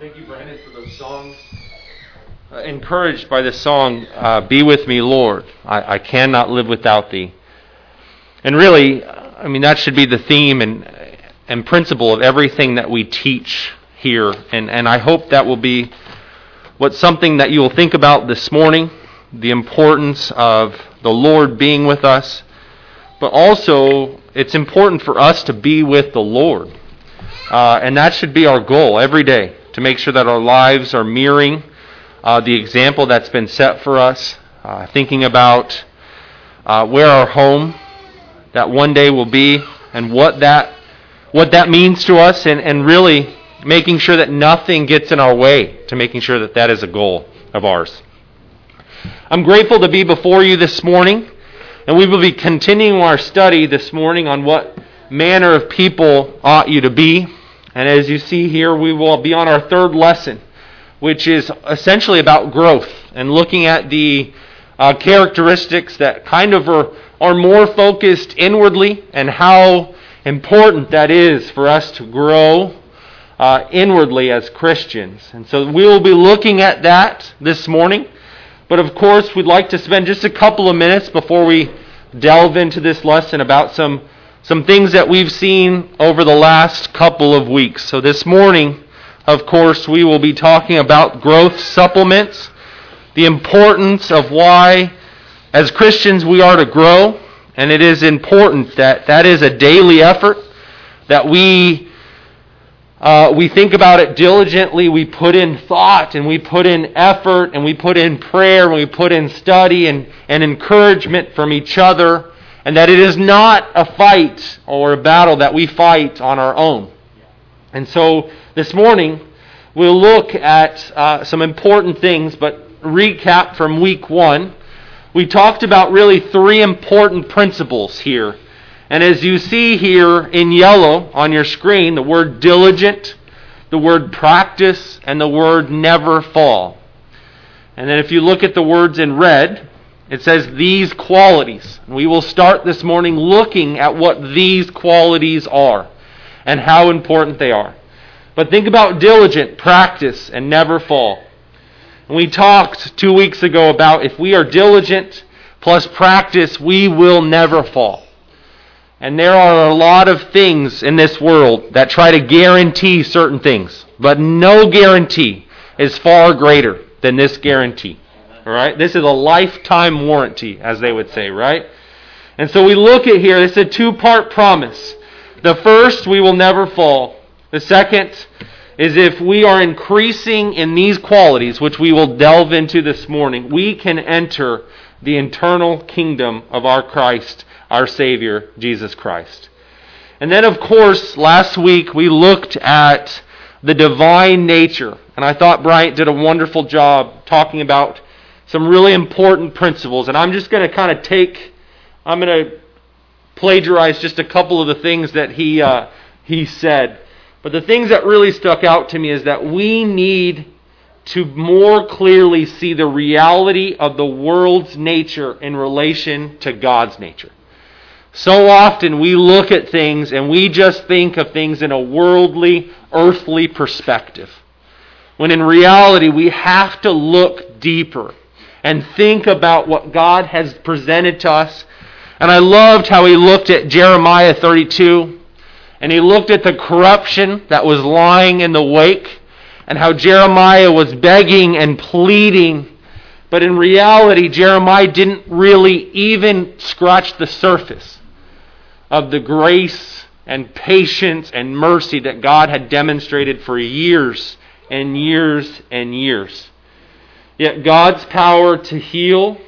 Thank you, Brandon, for those songs. Uh, encouraged by the song, uh, Be With Me, Lord. I, I cannot live without Thee. And really, I mean, that should be the theme and, and principle of everything that we teach here. And, and I hope that will be what something that you will think about this morning the importance of the Lord being with us. But also, it's important for us to be with the Lord. Uh, and that should be our goal every day to make sure that our lives are mirroring uh, the example that's been set for us. Uh, thinking about uh, where our home that one day will be and what that what that means to us and, and really making sure that nothing gets in our way to making sure that that is a goal of ours. I'm grateful to be before you this morning, and we will be continuing our study this morning on what manner of people ought you to be. And as you see here, we will be on our third lesson, which is essentially about growth and looking at the uh, characteristics that kind of are, are more focused inwardly and how important that is for us to grow uh, inwardly as Christians. And so we will be looking at that this morning. But of course, we'd like to spend just a couple of minutes before we delve into this lesson about some some things that we've seen over the last couple of weeks. So this morning, of course, we will be talking about growth supplements, the importance of why, as Christians, we are to grow, and it is important that that is a daily effort, that we uh, we think about it diligently. We put in thought and we put in effort and we put in prayer and we put in study and, and encouragement from each other and that it is not a fight or a battle that we fight on our own. And so this morning, we'll look at uh, some important things, but recap from week one. We talked about really three important principles here. And as you see here in yellow on your screen, the word diligent, the word practice, and the word never fall. And then if you look at the words in red, it says these qualities. We will start this morning looking at what these qualities are and how important they are. But think about diligent, practice, and never fall. And we talked two weeks ago about if we are diligent plus practice, we will never fall. And there are a lot of things in this world that try to guarantee certain things, but no guarantee is far greater than this guarantee. All right? This is a lifetime warranty, as they would say, right? And so we look at here, it's a two part promise. The first, we will never fall. The second is if we are increasing in these qualities, which we will delve into this morning, we can enter the eternal kingdom of our Christ, our Savior, Jesus Christ. And then, of course, last week we looked at the divine nature. And I thought Bryant did a wonderful job talking about some really important principles. And I'm just going to kind of take, I'm going to plagiarize just a couple of the things that he, uh, he said. But the things that really stuck out to me is that we need to more clearly see the reality of the world's nature in relation to God's nature. So often we look at things and we just think of things in a worldly, earthly perspective. When in reality, we have to look deeper and think about what God has presented to us. And I loved how he looked at Jeremiah 32 and he looked at the corruption that was lying in the wake and how Jeremiah was begging and pleading. But in reality, Jeremiah didn't really even scratch the surface of the grace and patience and mercy that God had demonstrated for years and years and years. Yet God's power to heal,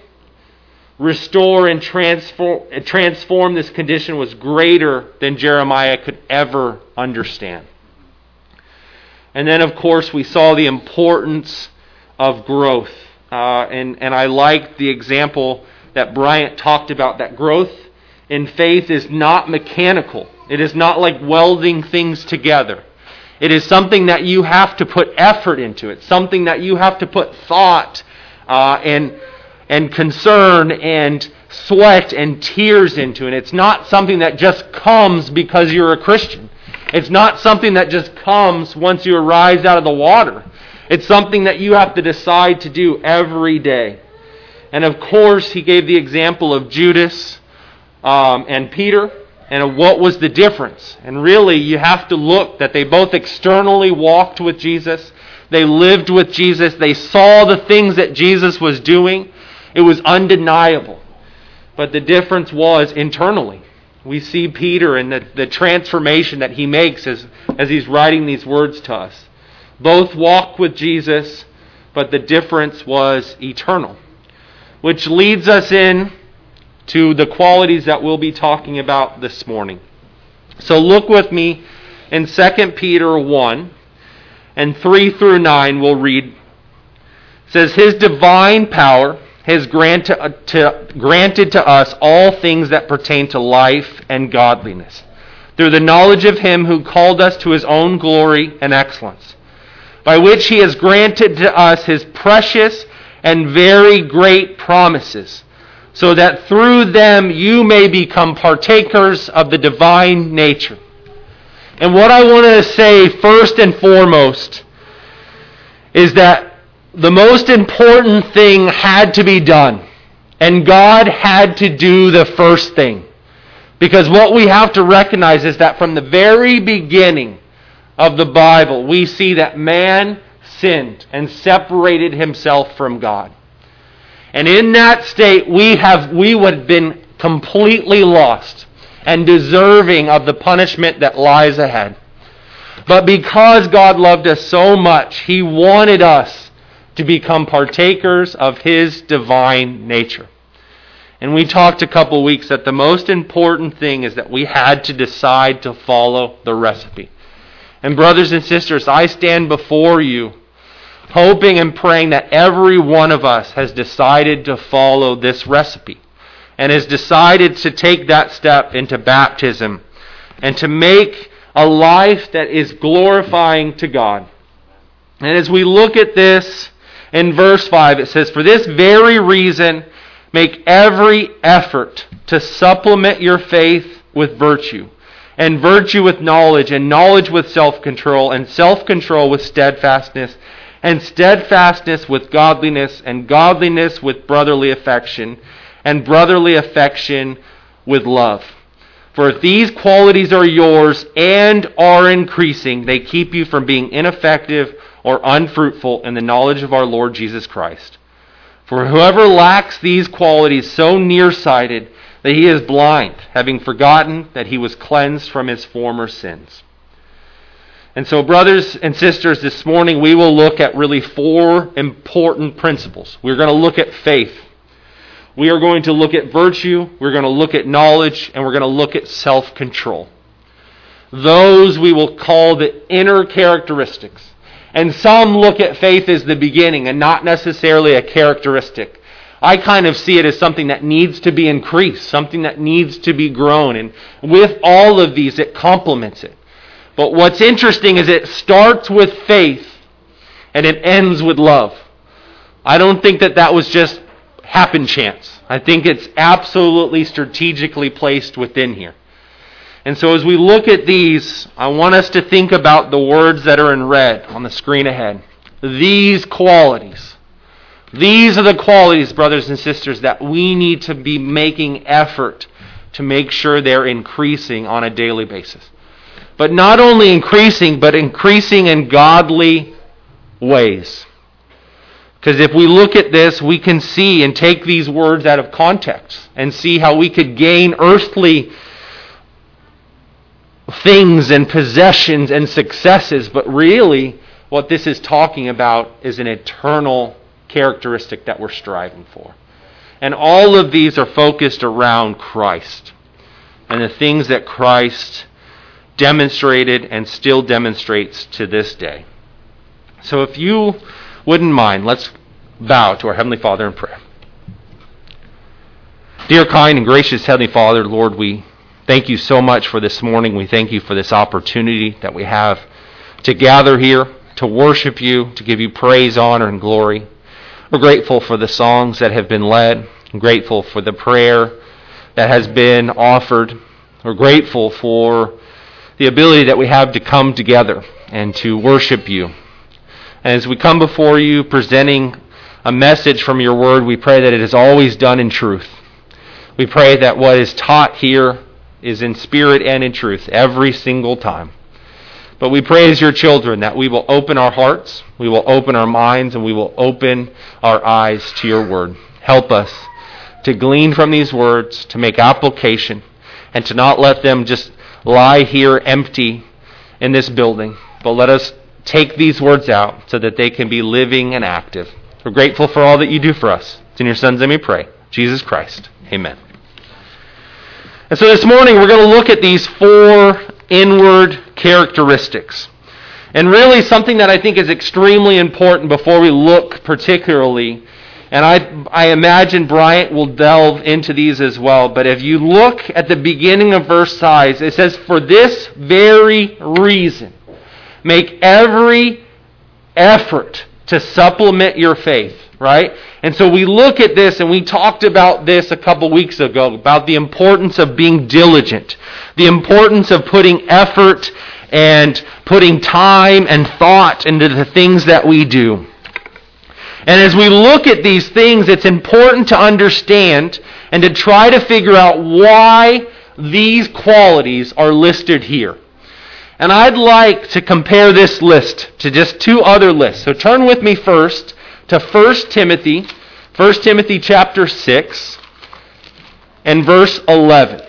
restore, and transform, transform this condition was greater than Jeremiah could ever understand. And then, of course, we saw the importance of growth. Uh, and, and I like the example that Bryant talked about that growth in faith is not mechanical, it is not like welding things together. It is something that you have to put effort into. It's something that you have to put thought uh, and, and concern and sweat and tears into. And it's not something that just comes because you're a Christian. It's not something that just comes once you arise out of the water. It's something that you have to decide to do every day. And of course, he gave the example of Judas um, and Peter and what was the difference. And really, you have to look that they both externally walked with Jesus, they lived with Jesus, they saw the things that Jesus was doing. It was undeniable. But the difference was internally. We see Peter and the, the transformation that he makes as, as he's writing these words to us. Both walked with Jesus, but the difference was eternal. Which leads us in to the qualities that we'll be talking about this morning. So look with me in 2 Peter 1 and 3 through 9 we'll read. It says his divine power has granted uh, to, granted to us all things that pertain to life and godliness through the knowledge of him who called us to his own glory and excellence by which he has granted to us his precious and very great promises so that through them you may become partakers of the divine nature. And what I want to say first and foremost is that the most important thing had to be done. And God had to do the first thing. Because what we have to recognize is that from the very beginning of the Bible, we see that man sinned and separated himself from God. And in that state, we, have, we would have been completely lost and deserving of the punishment that lies ahead. But because God loved us so much, He wanted us to become partakers of His divine nature. And we talked a couple weeks that the most important thing is that we had to decide to follow the recipe. And, brothers and sisters, I stand before you hoping and praying that every one of us has decided to follow this recipe and has decided to take that step into baptism and to make a life that is glorifying to God. And as we look at this in verse 5, it says, For this very reason, make every effort to supplement your faith with virtue, and virtue with knowledge, and knowledge with self control, and self control with steadfastness and steadfastness with godliness, and godliness with brotherly affection, and brotherly affection with love. For if these qualities are yours and are increasing, they keep you from being ineffective or unfruitful in the knowledge of our Lord Jesus Christ. For whoever lacks these qualities so nearsighted that he is blind, having forgotten that he was cleansed from his former sins. And so, brothers and sisters, this morning we will look at really four important principles. We're going to look at faith. We are going to look at virtue. We're going to look at knowledge. And we're going to look at self control. Those we will call the inner characteristics. And some look at faith as the beginning and not necessarily a characteristic. I kind of see it as something that needs to be increased, something that needs to be grown. And with all of these, it complements it. But what's interesting is it starts with faith and it ends with love. I don't think that that was just happen chance. I think it's absolutely strategically placed within here. And so as we look at these, I want us to think about the words that are in red on the screen ahead. These qualities. These are the qualities, brothers and sisters, that we need to be making effort to make sure they're increasing on a daily basis but not only increasing, but increasing in godly ways. Because if we look at this, we can see and take these words out of context and see how we could gain earthly things and possessions and successes, but really, what this is talking about is an eternal characteristic that we're striving for. And all of these are focused around Christ and the things that Christ demonstrated and still demonstrates to this day. So if you wouldn't mind, let's bow to our Heavenly Father in prayer. Dear, kind, and gracious Heavenly Father, Lord, we thank you so much for this morning. We thank you for this opportunity that we have to gather here, to worship you, to give you praise, honor, and glory. We're grateful for the songs that have been led. I'm grateful for the prayer that has been offered. We're grateful for the ability that we have to come together and to worship you. And as we come before you presenting a message from your word, we pray that it is always done in truth. We pray that what is taught here is in spirit and in truth every single time. But we pray as your children that we will open our hearts, we will open our minds, and we will open our eyes to your word. Help us to glean from these words, to make application, and to not let them just lie here empty in this building, but let us take these words out so that they can be living and active. We're grateful for all that you do for us. It's in your Son's name we pray. Jesus Christ. Amen. And so this morning we're going to look at these four inward characteristics. And really something that I think is extremely important before we look particularly and I, I imagine Bryant will delve into these as well. But if you look at the beginning of verse 5, it says, For this very reason, make every effort to supplement your faith, right? And so we look at this, and we talked about this a couple weeks ago about the importance of being diligent, the importance of putting effort and putting time and thought into the things that we do. And as we look at these things, it's important to understand and to try to figure out why these qualities are listed here. And I'd like to compare this list to just two other lists. So turn with me first to 1 Timothy, 1 Timothy chapter 6 and verse 11.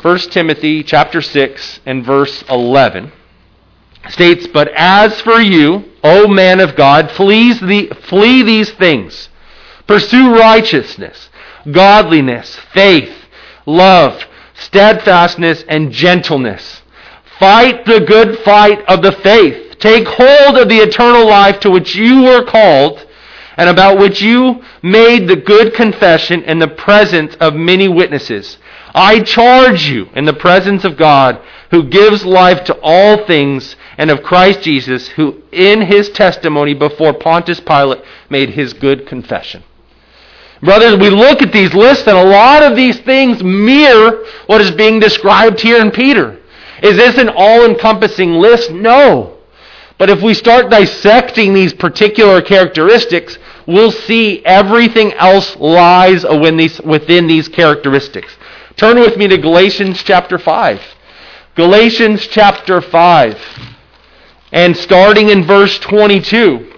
1 Timothy chapter 6 and verse 11 states, But as for you, O man of God, flees the, flee these things. Pursue righteousness, godliness, faith, love, steadfastness, and gentleness. Fight the good fight of the faith. Take hold of the eternal life to which you were called and about which you made the good confession in the presence of many witnesses. I charge you in the presence of God, who gives life to all things, and of Christ Jesus, who in his testimony before Pontius Pilate made his good confession. Brothers, we look at these lists, and a lot of these things mirror what is being described here in Peter. Is this an all encompassing list? No. But if we start dissecting these particular characteristics, we'll see everything else lies within these, characteristics. Turn with me to Galatians chapter 5. Galatians chapter 5. And starting in verse 22.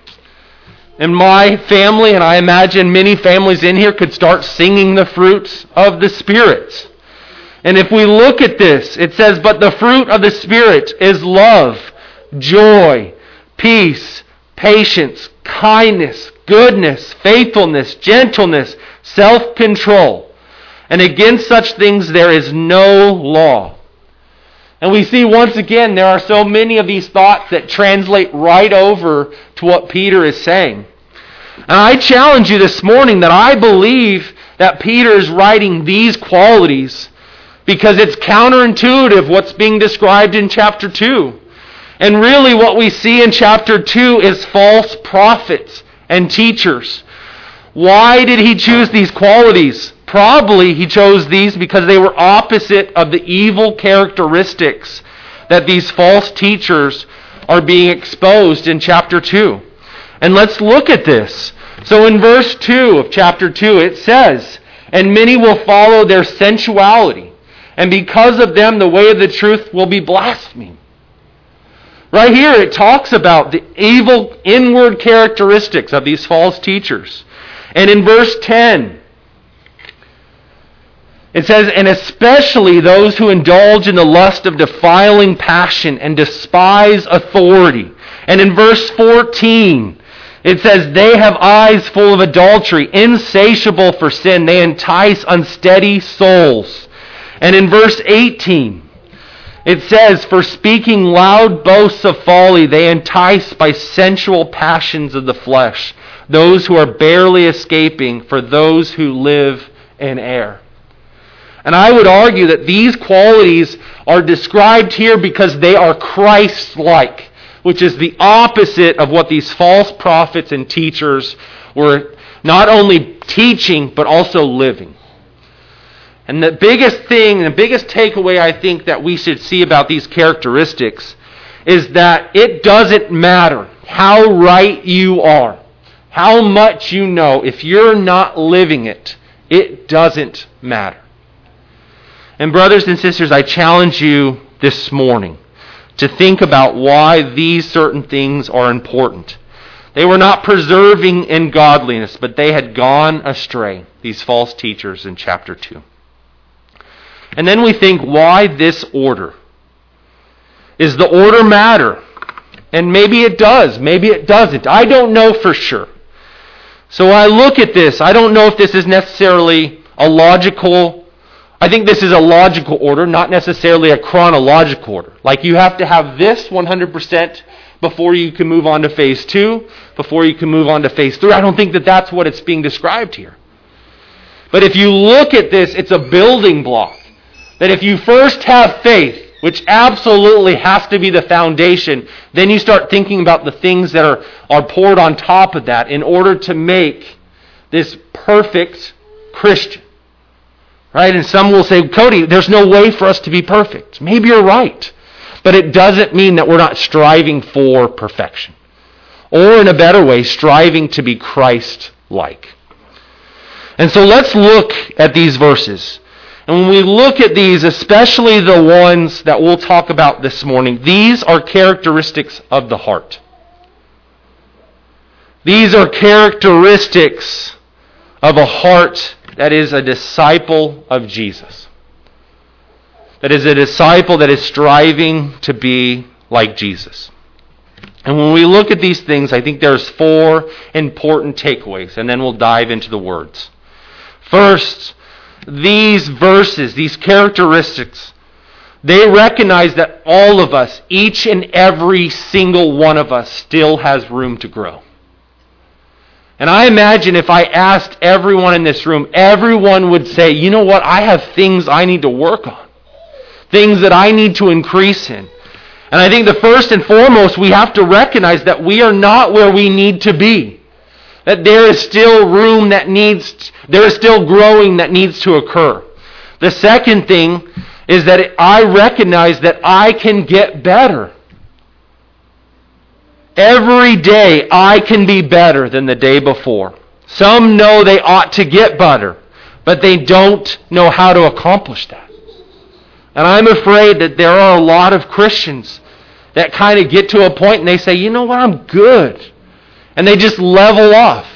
and my family, and I imagine many families in here could start singing the fruits of the Spirit. And if we look at this, it says, But the fruit of the Spirit is love, joy, peace, patience, kindness, goodness, faithfulness, gentleness, self control. And against such things there is no law. And we see once again there are so many of these thoughts that translate right over to what Peter is saying. And I challenge you this morning that I believe that Peter is writing these qualities because it's counterintuitive what's being described in chapter 2. And really, what we see in chapter 2 is false prophets and teachers. Why did he choose these qualities? Probably he chose these because they were opposite of the evil characteristics that these false teachers are being exposed in chapter 2. And let's look at this. So in verse 2 of chapter 2, it says, And many will follow their sensuality, and because of them the way of the truth will be blasphemed. Right here, it talks about the evil inward characteristics of these false teachers. And in verse 10, it says, and especially those who indulge in the lust of defiling passion and despise authority. And in verse 14, it says, they have eyes full of adultery, insatiable for sin. They entice unsteady souls. And in verse 18, it says, For speaking loud boasts of folly, they entice by sensual passions of the flesh those who are barely escaping for those who live in error. And I would argue that these qualities are described here because they are Christ like, which is the opposite of what these false prophets and teachers were not only teaching, but also living. And the biggest thing, the biggest takeaway I think that we should see about these characteristics is that it doesn't matter how right you are, how much you know, if you're not living it, it doesn't matter. And, brothers and sisters, I challenge you this morning to think about why these certain things are important. They were not preserving in godliness, but they had gone astray, these false teachers in chapter 2. And then we think, why this order? Is the order matter? And maybe it does, maybe it doesn't. I don't know for sure. So I look at this, I don't know if this is necessarily a logical I think this is a logical order, not necessarily a chronological order. Like you have to have this 100% before you can move on to phase 2, before you can move on to phase 3. I don't think that that's what it's being described here. But if you look at this, it's a building block. That if you first have faith, which absolutely has to be the foundation, then you start thinking about the things that are, are poured on top of that in order to make this perfect Christian. Right? And some will say, Cody, there's no way for us to be perfect. Maybe you're right. But it doesn't mean that we're not striving for perfection. Or in a better way, striving to be Christ like. And so let's look at these verses. And when we look at these, especially the ones that we'll talk about this morning, these are characteristics of the heart. These are characteristics of a heart that is a disciple of Jesus. That is a disciple that is striving to be like Jesus. And when we look at these things, I think there's four important takeaways, and then we'll dive into the words. First, these verses, these characteristics, they recognize that all of us, each and every single one of us, still has room to grow. And I imagine if I asked everyone in this room, everyone would say, you know what, I have things I need to work on, things that I need to increase in. And I think the first and foremost, we have to recognize that we are not where we need to be. That there is still room that needs, there is still growing that needs to occur. The second thing is that I recognize that I can get better. Every day I can be better than the day before. Some know they ought to get better, but they don't know how to accomplish that. And I'm afraid that there are a lot of Christians that kind of get to a point and they say, you know what, I'm good. And they just level off.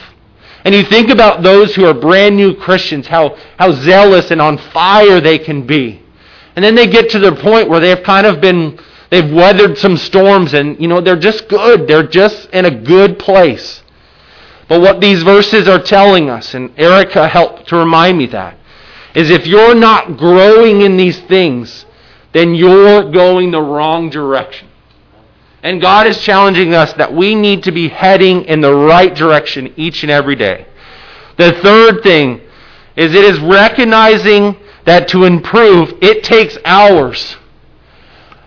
And you think about those who are brand new Christians, how, how zealous and on fire they can be. And then they get to the point where they've kind of been They've weathered some storms and, you know, they're just good. They're just in a good place. But what these verses are telling us, and Erica helped to remind me that, is if you're not growing in these things, then you're going the wrong direction. And God is challenging us that we need to be heading in the right direction each and every day. The third thing is it is recognizing that to improve, it takes hours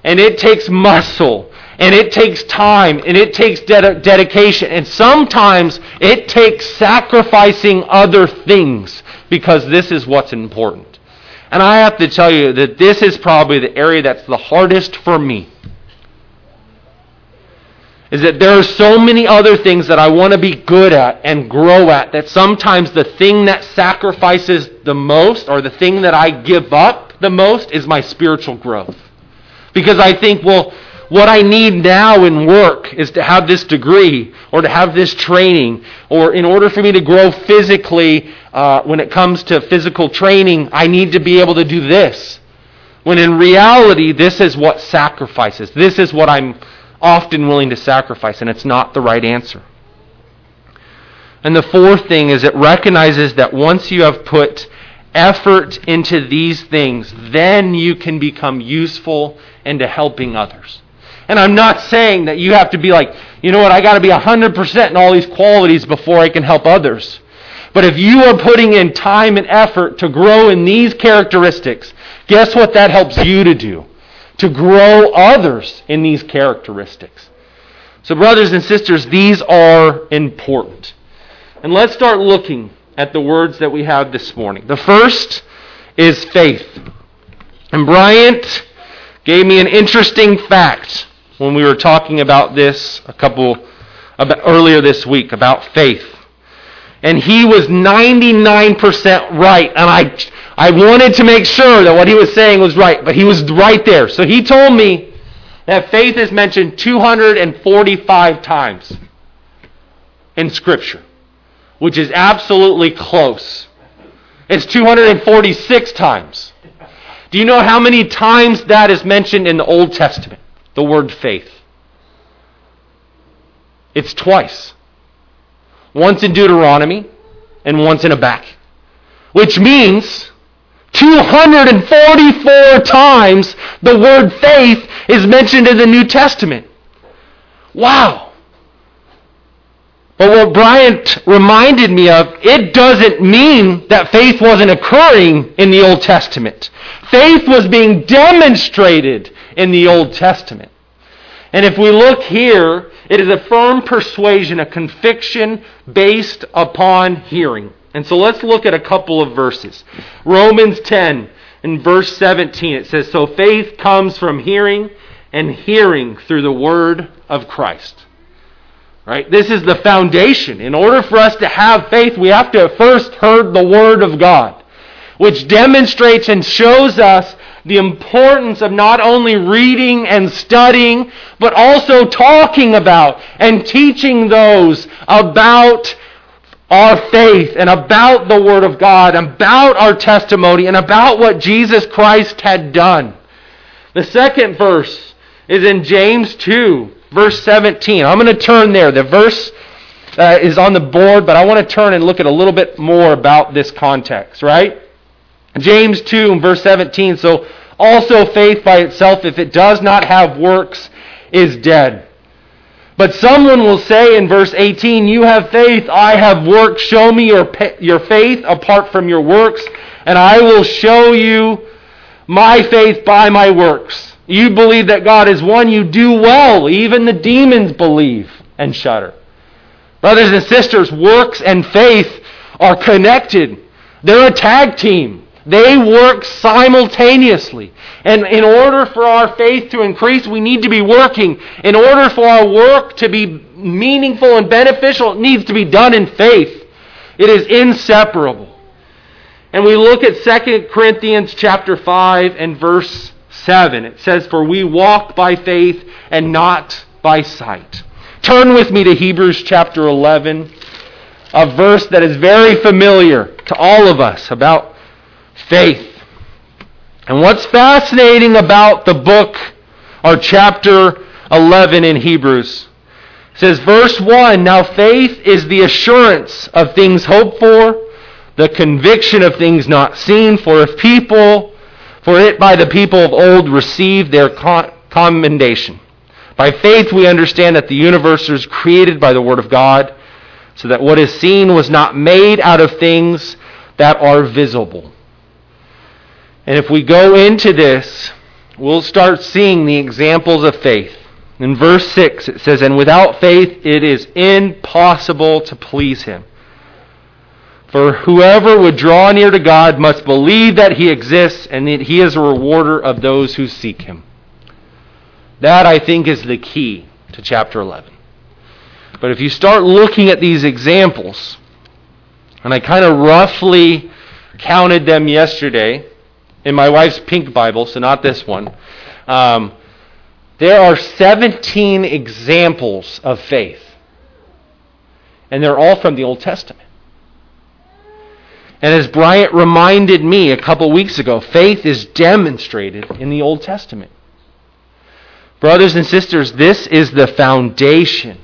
and it takes muscle and it takes time and it takes ded- dedication and sometimes it takes sacrificing other things because this is what's important. And I have to tell you that this is probably the area that's the hardest for me. Is that there are so many other things that I want to be good at and grow at that sometimes the thing that sacrifices the most or the thing that I give up the most is my spiritual growth. Because I think, well, what I need now in work is to have this degree or to have this training, or in order for me to grow physically, uh, when it comes to physical training, I need to be able to do this. When in reality, this is what sacrifices. This is what I'm often willing to sacrifice, and it's not the right answer. And the fourth thing is it recognizes that once you have put effort into these things, then you can become useful into helping others. And I'm not saying that you have to be like, you know what, I got to be 100% in all these qualities before I can help others. But if you are putting in time and effort to grow in these characteristics, guess what that helps you to do? To grow others in these characteristics. So, brothers and sisters, these are important. And let's start looking at the words that we have this morning. The first is faith. And Bryant gave me an interesting fact when we were talking about this a couple about earlier this week about faith. And he was 99% right. And I, I wanted to make sure that what he was saying was right, but he was right there. So he told me that faith is mentioned 245 times in Scripture, which is absolutely close. It's 246 times. Do you know how many times that is mentioned in the Old Testament? The word faith. It's twice. Once in Deuteronomy and once in Habakkuk. Which means 244 times the word faith is mentioned in the New Testament. Wow. But what Bryant reminded me of, it doesn't mean that faith wasn't occurring in the Old Testament. Faith was being demonstrated in the Old Testament. And if we look here, it is a firm persuasion, a conviction based upon hearing. And so let's look at a couple of verses. Romans 10 in verse 17 it says, So faith comes from hearing, and hearing through the word of Christ. Right? This is the foundation. In order for us to have faith, we have to have first heard the word of God, which demonstrates and shows us the importance of not only reading and studying, but also talking about and teaching those about our faith and about the Word of God, about our testimony, and about what Jesus Christ had done. The second verse is in James 2, verse 17. I'm going to turn there. The verse uh, is on the board, but I want to turn and look at a little bit more about this context, right? James 2, verse 17. So, also faith by itself, if it does not have works, is dead. But someone will say in verse 18, You have faith, I have works. Show me your, your faith apart from your works, and I will show you my faith by my works. You believe that God is one, you do well. Even the demons believe and shudder. Brothers and sisters, works and faith are connected. They're a tag team. They work simultaneously. And in order for our faith to increase, we need to be working. In order for our work to be meaningful and beneficial, it needs to be done in faith. It is inseparable. And we look at 2 Corinthians chapter 5 and verse 7. It says, For we walk by faith and not by sight. Turn with me to Hebrews chapter 11, a verse that is very familiar to all of us about faith. And what's fascinating about the book or chapter 11 in Hebrews says, verse 1 Now faith is the assurance of things hoped for, the conviction of things not seen. For if people, for it by the people of old received their commendation. By faith we understand that the universe was created by the Word of God, so that what is seen was not made out of things that are visible. And if we go into this, we'll start seeing the examples of faith. In verse 6, it says, And without faith it is impossible to please him. For whoever would draw near to God must believe that he exists and that he is a rewarder of those who seek him. That, I think, is the key to chapter 11. But if you start looking at these examples, and I kind of roughly counted them yesterday, in my wife's pink Bible, so not this one. Um, there are 17 examples of faith. And they're all from the Old Testament. And as Bryant reminded me a couple weeks ago, faith is demonstrated in the Old Testament. Brothers and sisters, this is the foundation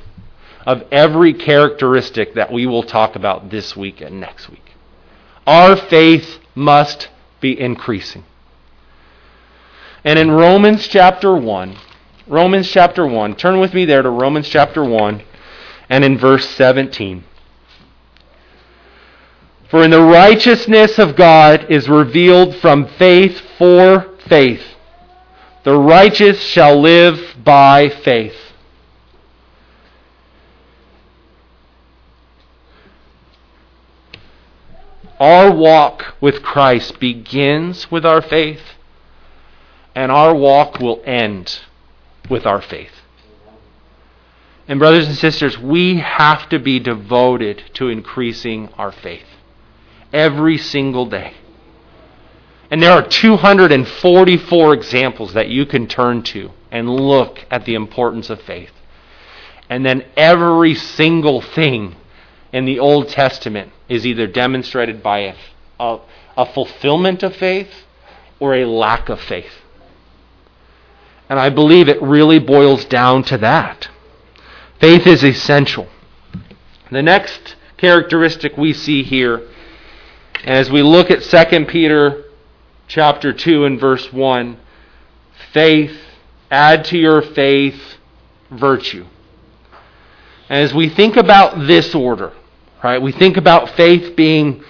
of every characteristic that we will talk about this week and next week. Our faith must be increasing. And in Romans chapter 1, Romans chapter 1, turn with me there to Romans chapter 1 and in verse 17. For in the righteousness of God is revealed from faith for faith. The righteous shall live by faith. Our walk with Christ begins with our faith, and our walk will end with our faith. And, brothers and sisters, we have to be devoted to increasing our faith every single day. And there are 244 examples that you can turn to and look at the importance of faith. And then every single thing in the Old Testament is either demonstrated by a, a, a fulfillment of faith or a lack of faith. And I believe it really boils down to that. Faith is essential. The next characteristic we see here, as we look at 2 Peter chapter 2 and verse 1 faith, add to your faith virtue. And as we think about this order, right, we think about faith being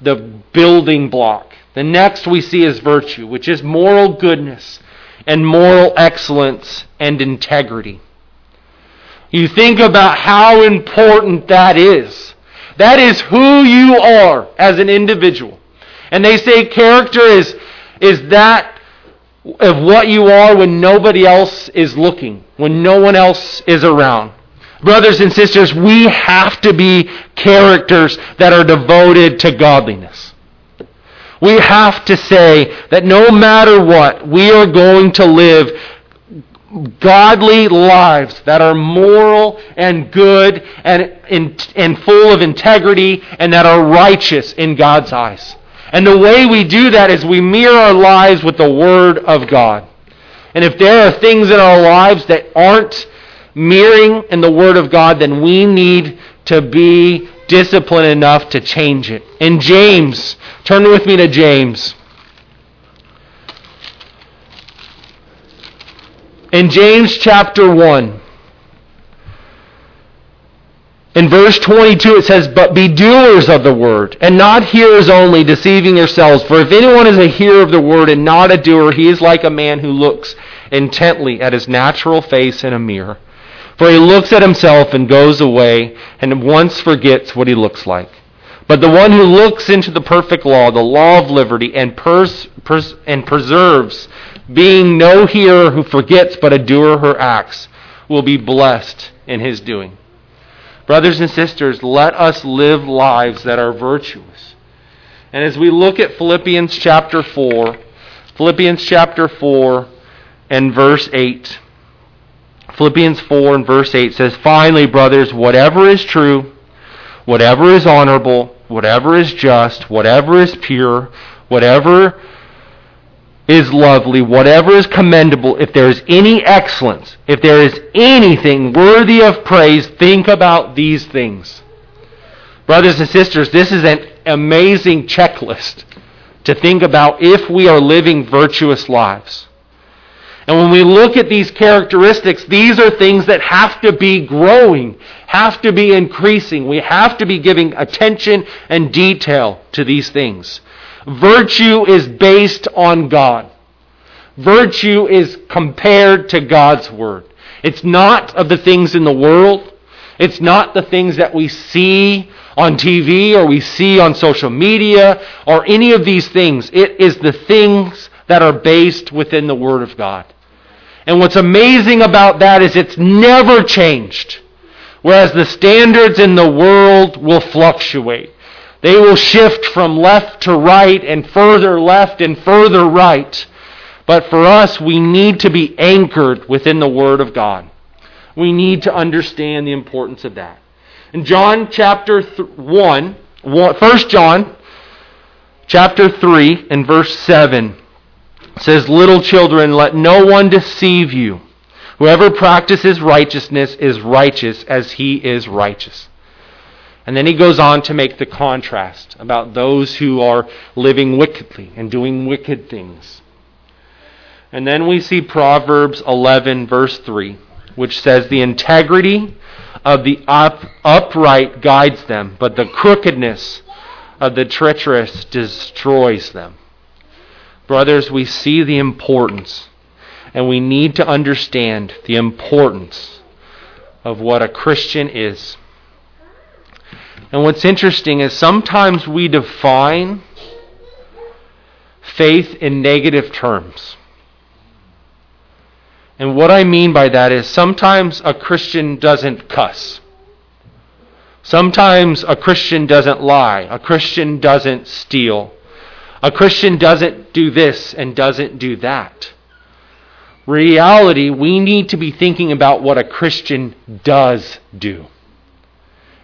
the building block. The next we see is virtue, which is moral goodness and moral excellence and integrity. You think about how important that is. That is who you are as an individual. And they say character is, is that of what you are when nobody else is looking, when no one else is around. Brothers and sisters, we have to be characters that are devoted to godliness. We have to say that no matter what, we are going to live godly lives that are moral and good and, and full of integrity and that are righteous in God's eyes. And the way we do that is we mirror our lives with the Word of God. And if there are things in our lives that aren't mirroring in the Word of God, then we need to be disciplined enough to change it. In James, turn with me to James. In James chapter 1, in verse 22, it says, But be doers of the word, and not hearers only, deceiving yourselves. For if anyone is a hearer of the word and not a doer, he is like a man who looks intently at his natural face in a mirror. For he looks at himself and goes away, and once forgets what he looks like. But the one who looks into the perfect law, the law of liberty, and, pers- pers- and preserves, being no hearer who forgets, but a doer who acts, will be blessed in his doing. Brothers and sisters, let us live lives that are virtuous. And as we look at Philippians chapter 4, Philippians chapter 4 and verse 8, Philippians 4 and verse 8 says, Finally, brothers, whatever is true, whatever is honorable, whatever is just, whatever is pure, whatever is lovely, whatever is commendable, if there is any excellence, if there is anything worthy of praise, think about these things. Brothers and sisters, this is an amazing checklist to think about if we are living virtuous lives. And when we look at these characteristics, these are things that have to be growing, have to be increasing. We have to be giving attention and detail to these things. Virtue is based on God. Virtue is compared to God's Word. It's not of the things in the world. It's not the things that we see on TV or we see on social media or any of these things. It is the things that are based within the Word of God. And what's amazing about that is it's never changed. Whereas the standards in the world will fluctuate. They will shift from left to right and further left and further right. But for us, we need to be anchored within the Word of God. We need to understand the importance of that. In John chapter 1, 1 John chapter 3 and verse 7 says, Little children, let no one deceive you. Whoever practices righteousness is righteous as he is righteous. And then he goes on to make the contrast about those who are living wickedly and doing wicked things. And then we see Proverbs 11, verse 3, which says, The integrity of the up, upright guides them, but the crookedness of the treacherous destroys them. Brothers, we see the importance, and we need to understand the importance of what a Christian is. And what's interesting is sometimes we define faith in negative terms. And what I mean by that is sometimes a Christian doesn't cuss. Sometimes a Christian doesn't lie. A Christian doesn't steal. A Christian doesn't do this and doesn't do that. Reality, we need to be thinking about what a Christian does do.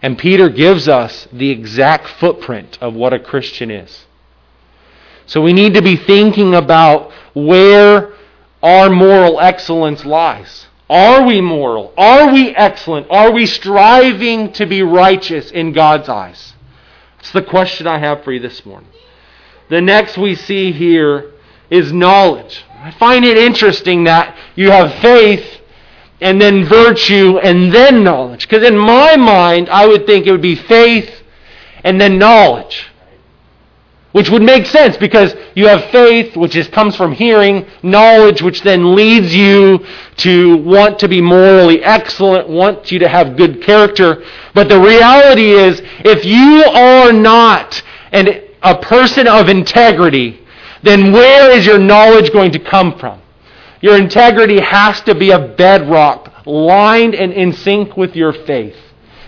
And Peter gives us the exact footprint of what a Christian is. So we need to be thinking about where our moral excellence lies. Are we moral? Are we excellent? Are we striving to be righteous in God's eyes? It's the question I have for you this morning. The next we see here is knowledge. I find it interesting that you have faith and then virtue and then knowledge. Because in my mind, I would think it would be faith and then knowledge. Which would make sense because you have faith, which is, comes from hearing, knowledge, which then leads you to want to be morally excellent, want you to have good character. But the reality is, if you are not an, a person of integrity, then where is your knowledge going to come from? Your integrity has to be a bedrock, lined and in sync with your faith.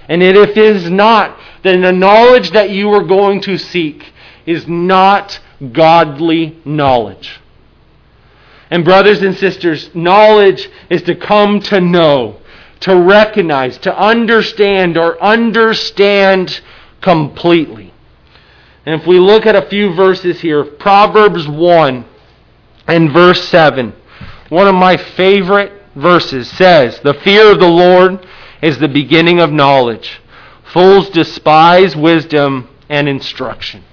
And if it is not, then the knowledge that you are going to seek is not godly knowledge. And, brothers and sisters, knowledge is to come to know, to recognize, to understand, or understand completely. And if we look at a few verses here, Proverbs 1 and verse 7, one of my favorite verses says, The fear of the Lord is the beginning of knowledge. Fools despise wisdom and instruction.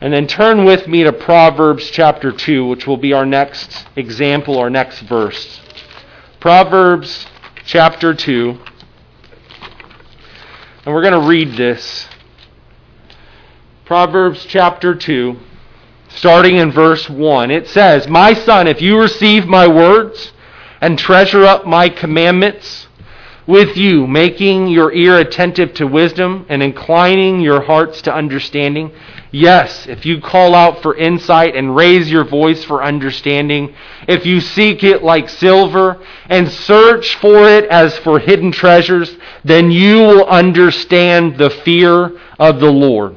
And then turn with me to Proverbs chapter 2, which will be our next example, our next verse. Proverbs chapter 2. And we're going to read this. Proverbs chapter 2, starting in verse 1. It says, My son, if you receive my words and treasure up my commandments with you, making your ear attentive to wisdom and inclining your hearts to understanding, Yes, if you call out for insight and raise your voice for understanding, if you seek it like silver and search for it as for hidden treasures, then you will understand the fear of the Lord.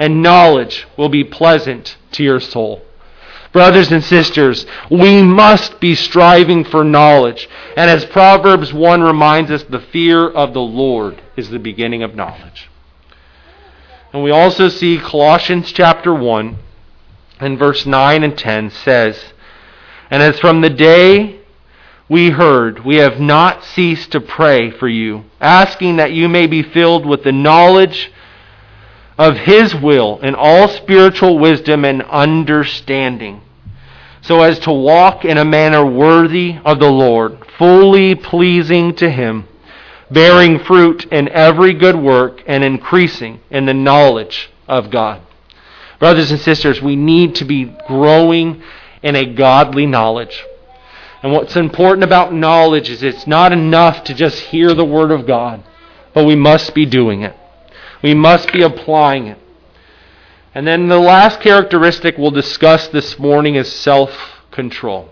and knowledge will be pleasant to your soul. Brothers and sisters, we must be striving for knowledge. And as Proverbs 1 reminds us, the fear of the Lord is the beginning of knowledge. And we also see Colossians chapter 1 and verse 9 and 10 says, And as from the day we heard, we have not ceased to pray for you, asking that you may be filled with the knowledge of His will in all spiritual wisdom and understanding, so as to walk in a manner worthy of the Lord, fully pleasing to Him bearing fruit in every good work and increasing in the knowledge of God. Brothers and sisters, we need to be growing in a godly knowledge. And what's important about knowledge is it's not enough to just hear the Word of God, but we must be doing it. We must be applying it. And then the last characteristic we'll discuss this morning is self control.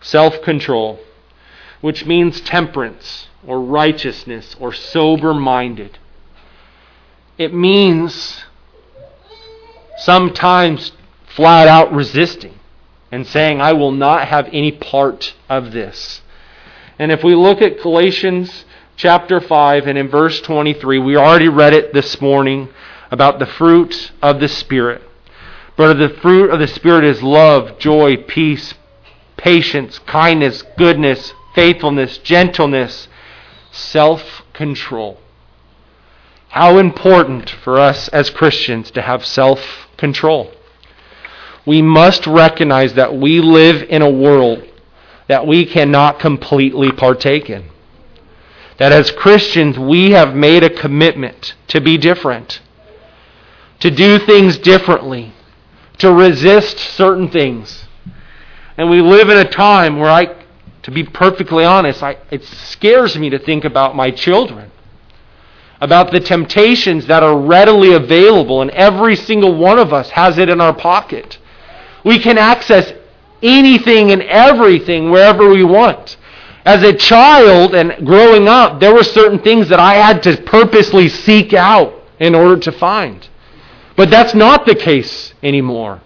Self control which means temperance or righteousness or sober minded. It means sometimes flat out resisting and saying, I will not have any part of this. And if we look at Galatians chapter 5 and in verse 23, we already read it this morning about the fruit of the Spirit. But the fruit of the Spirit is love, joy, peace, patience, kindness, goodness, faithfulness, gentleness, self control. how important for us as Christians to have self control. We must recognize that we live in a world that we cannot completely partake in. That as Christians, we have made a commitment to be different, to do things differently, to resist certain things. And we live in a time where I, to be perfectly honest, I, it scares me to think about my children about the temptations that are readily available, and every single one of us has it in our pocket. We can access anything and everything wherever we want. As a child and growing up, there were certain things that I had to purposely seek out in order to find. But that's not the case anymore.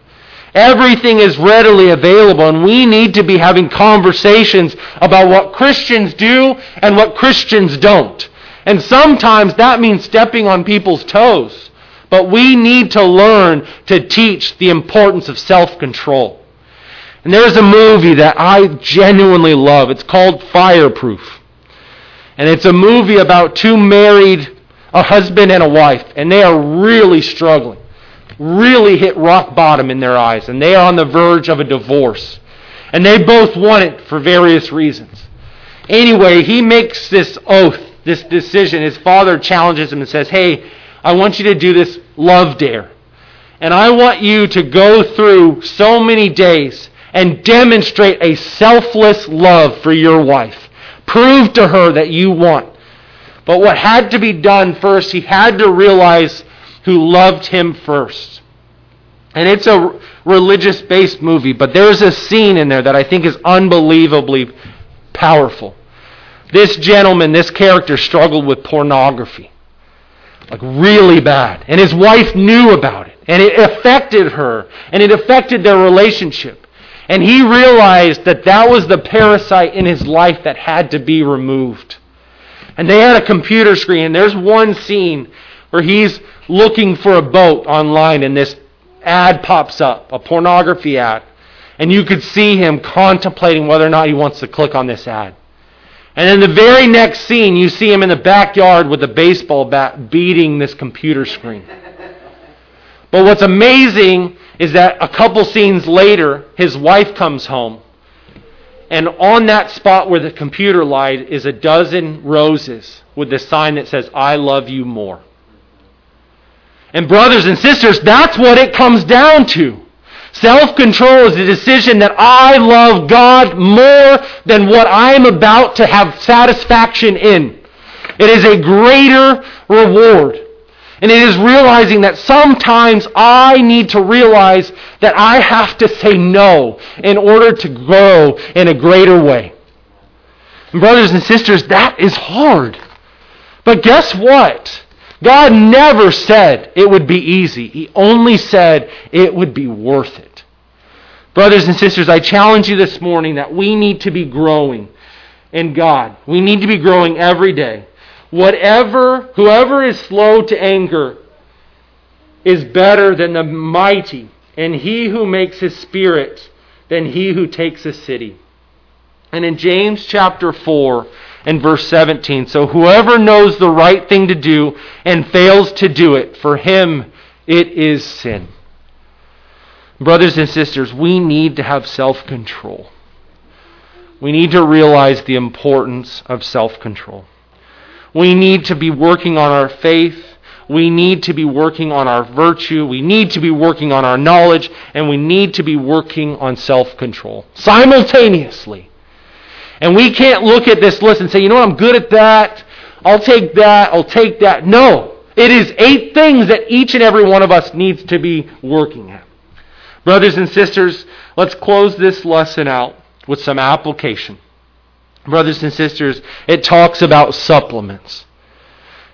Everything is readily available, and we need to be having conversations about what Christians do and what Christians don't. And sometimes that means stepping on people's toes. But we need to learn to teach the importance of self control. And there's a movie that I genuinely love. It's called Fireproof. And it's a movie about two married, a husband and a wife, and they are really struggling. Really hit rock bottom in their eyes, and they are on the verge of a divorce. And they both want it for various reasons. Anyway, he makes this oath this decision, his father challenges him and says, Hey, I want you to do this love dare. And I want you to go through so many days and demonstrate a selfless love for your wife. Prove to her that you want. But what had to be done first, he had to realize who loved him first. And it's a religious based movie, but there's a scene in there that I think is unbelievably powerful. This gentleman, this character, struggled with pornography. Like, really bad. And his wife knew about it. And it affected her. And it affected their relationship. And he realized that that was the parasite in his life that had to be removed. And they had a computer screen. And there's one scene where he's looking for a boat online, and this ad pops up a pornography ad. And you could see him contemplating whether or not he wants to click on this ad. And in the very next scene, you see him in the backyard with a baseball bat beating this computer screen. But what's amazing is that a couple scenes later, his wife comes home. And on that spot where the computer lied is a dozen roses with the sign that says, I love you more. And, brothers and sisters, that's what it comes down to. Self control is the decision that I love God more than what I am about to have satisfaction in. It is a greater reward. And it is realizing that sometimes I need to realize that I have to say no in order to grow in a greater way. And brothers and sisters, that is hard. But guess what? God never said it would be easy. He only said it would be worth it. Brothers and sisters, I challenge you this morning that we need to be growing in God. We need to be growing every day. Whatever, whoever is slow to anger is better than the mighty, and he who makes his spirit than he who takes a city. And in James chapter 4, and verse 17. So whoever knows the right thing to do and fails to do it, for him it is sin. Brothers and sisters, we need to have self control. We need to realize the importance of self control. We need to be working on our faith. We need to be working on our virtue. We need to be working on our knowledge. And we need to be working on self control simultaneously. And we can't look at this list and say, you know what, I'm good at that. I'll take that. I'll take that. No. It is eight things that each and every one of us needs to be working at. Brothers and sisters, let's close this lesson out with some application. Brothers and sisters, it talks about supplements.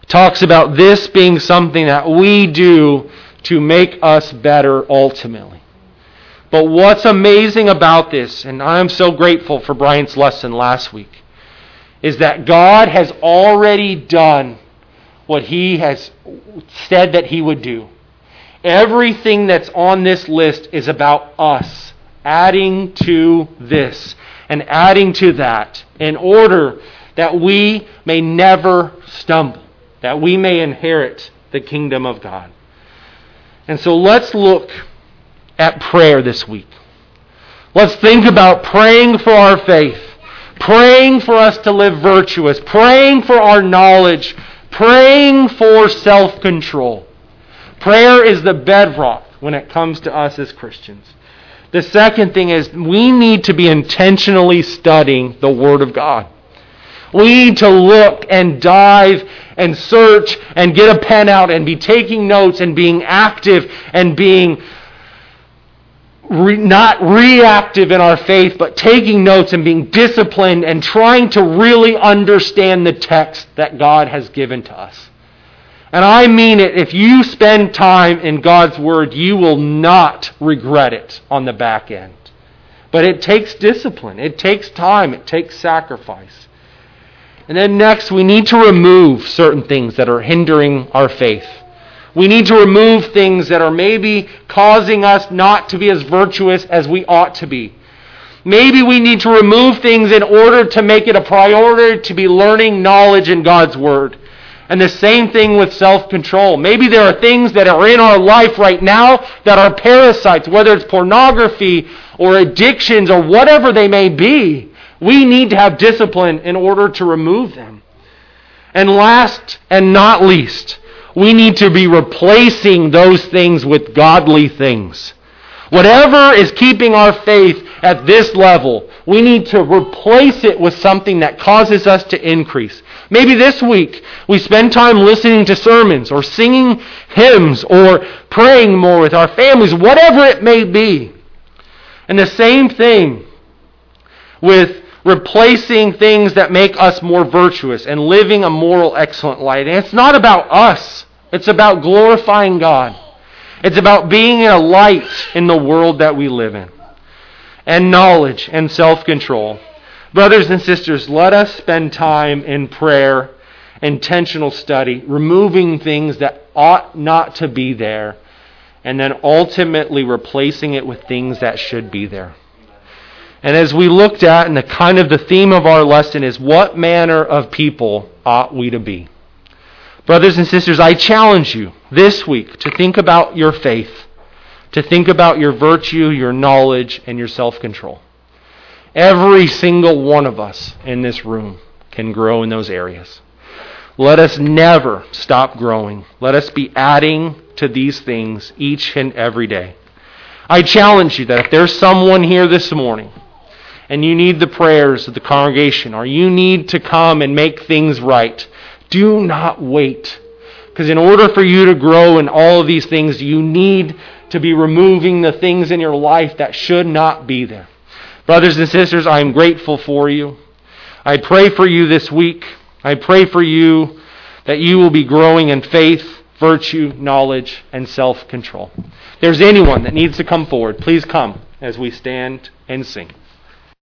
It talks about this being something that we do to make us better ultimately. But what's amazing about this, and I'm so grateful for Brian's lesson last week, is that God has already done what He has said that He would do. Everything that's on this list is about us adding to this and adding to that in order that we may never stumble. that we may inherit the kingdom of God. And so let's look at prayer this week. Let's think about praying for our faith, praying for us to live virtuous, praying for our knowledge, praying for self control. Prayer is the bedrock when it comes to us as Christians. The second thing is we need to be intentionally studying the Word of God. We need to look and dive and search and get a pen out and be taking notes and being active and being re, not reactive in our faith, but taking notes and being disciplined and trying to really understand the text that God has given to us. And I mean it. If you spend time in God's Word, you will not regret it on the back end. But it takes discipline, it takes time, it takes sacrifice. And then next, we need to remove certain things that are hindering our faith. We need to remove things that are maybe causing us not to be as virtuous as we ought to be. Maybe we need to remove things in order to make it a priority to be learning knowledge in God's Word. And the same thing with self control. Maybe there are things that are in our life right now that are parasites, whether it's pornography or addictions or whatever they may be. We need to have discipline in order to remove them. And last and not least, we need to be replacing those things with godly things. Whatever is keeping our faith at this level, we need to replace it with something that causes us to increase. Maybe this week we spend time listening to sermons or singing hymns or praying more with our families, whatever it may be. And the same thing with replacing things that make us more virtuous and living a moral, excellent life. And it's not about us, it's about glorifying God. It's about being a light in the world that we live in, and knowledge and self control. Brothers and sisters, let us spend time in prayer, intentional study, removing things that ought not to be there, and then ultimately replacing it with things that should be there. And as we looked at, and the kind of the theme of our lesson is what manner of people ought we to be? Brothers and sisters, I challenge you this week to think about your faith, to think about your virtue, your knowledge, and your self control. Every single one of us in this room can grow in those areas. Let us never stop growing. Let us be adding to these things each and every day. I challenge you that if there's someone here this morning and you need the prayers of the congregation or you need to come and make things right, do not wait. Because in order for you to grow in all of these things, you need to be removing the things in your life that should not be there. Brothers and sisters, I am grateful for you. I pray for you this week. I pray for you that you will be growing in faith, virtue, knowledge, and self control. If there's anyone that needs to come forward, please come as we stand and sing.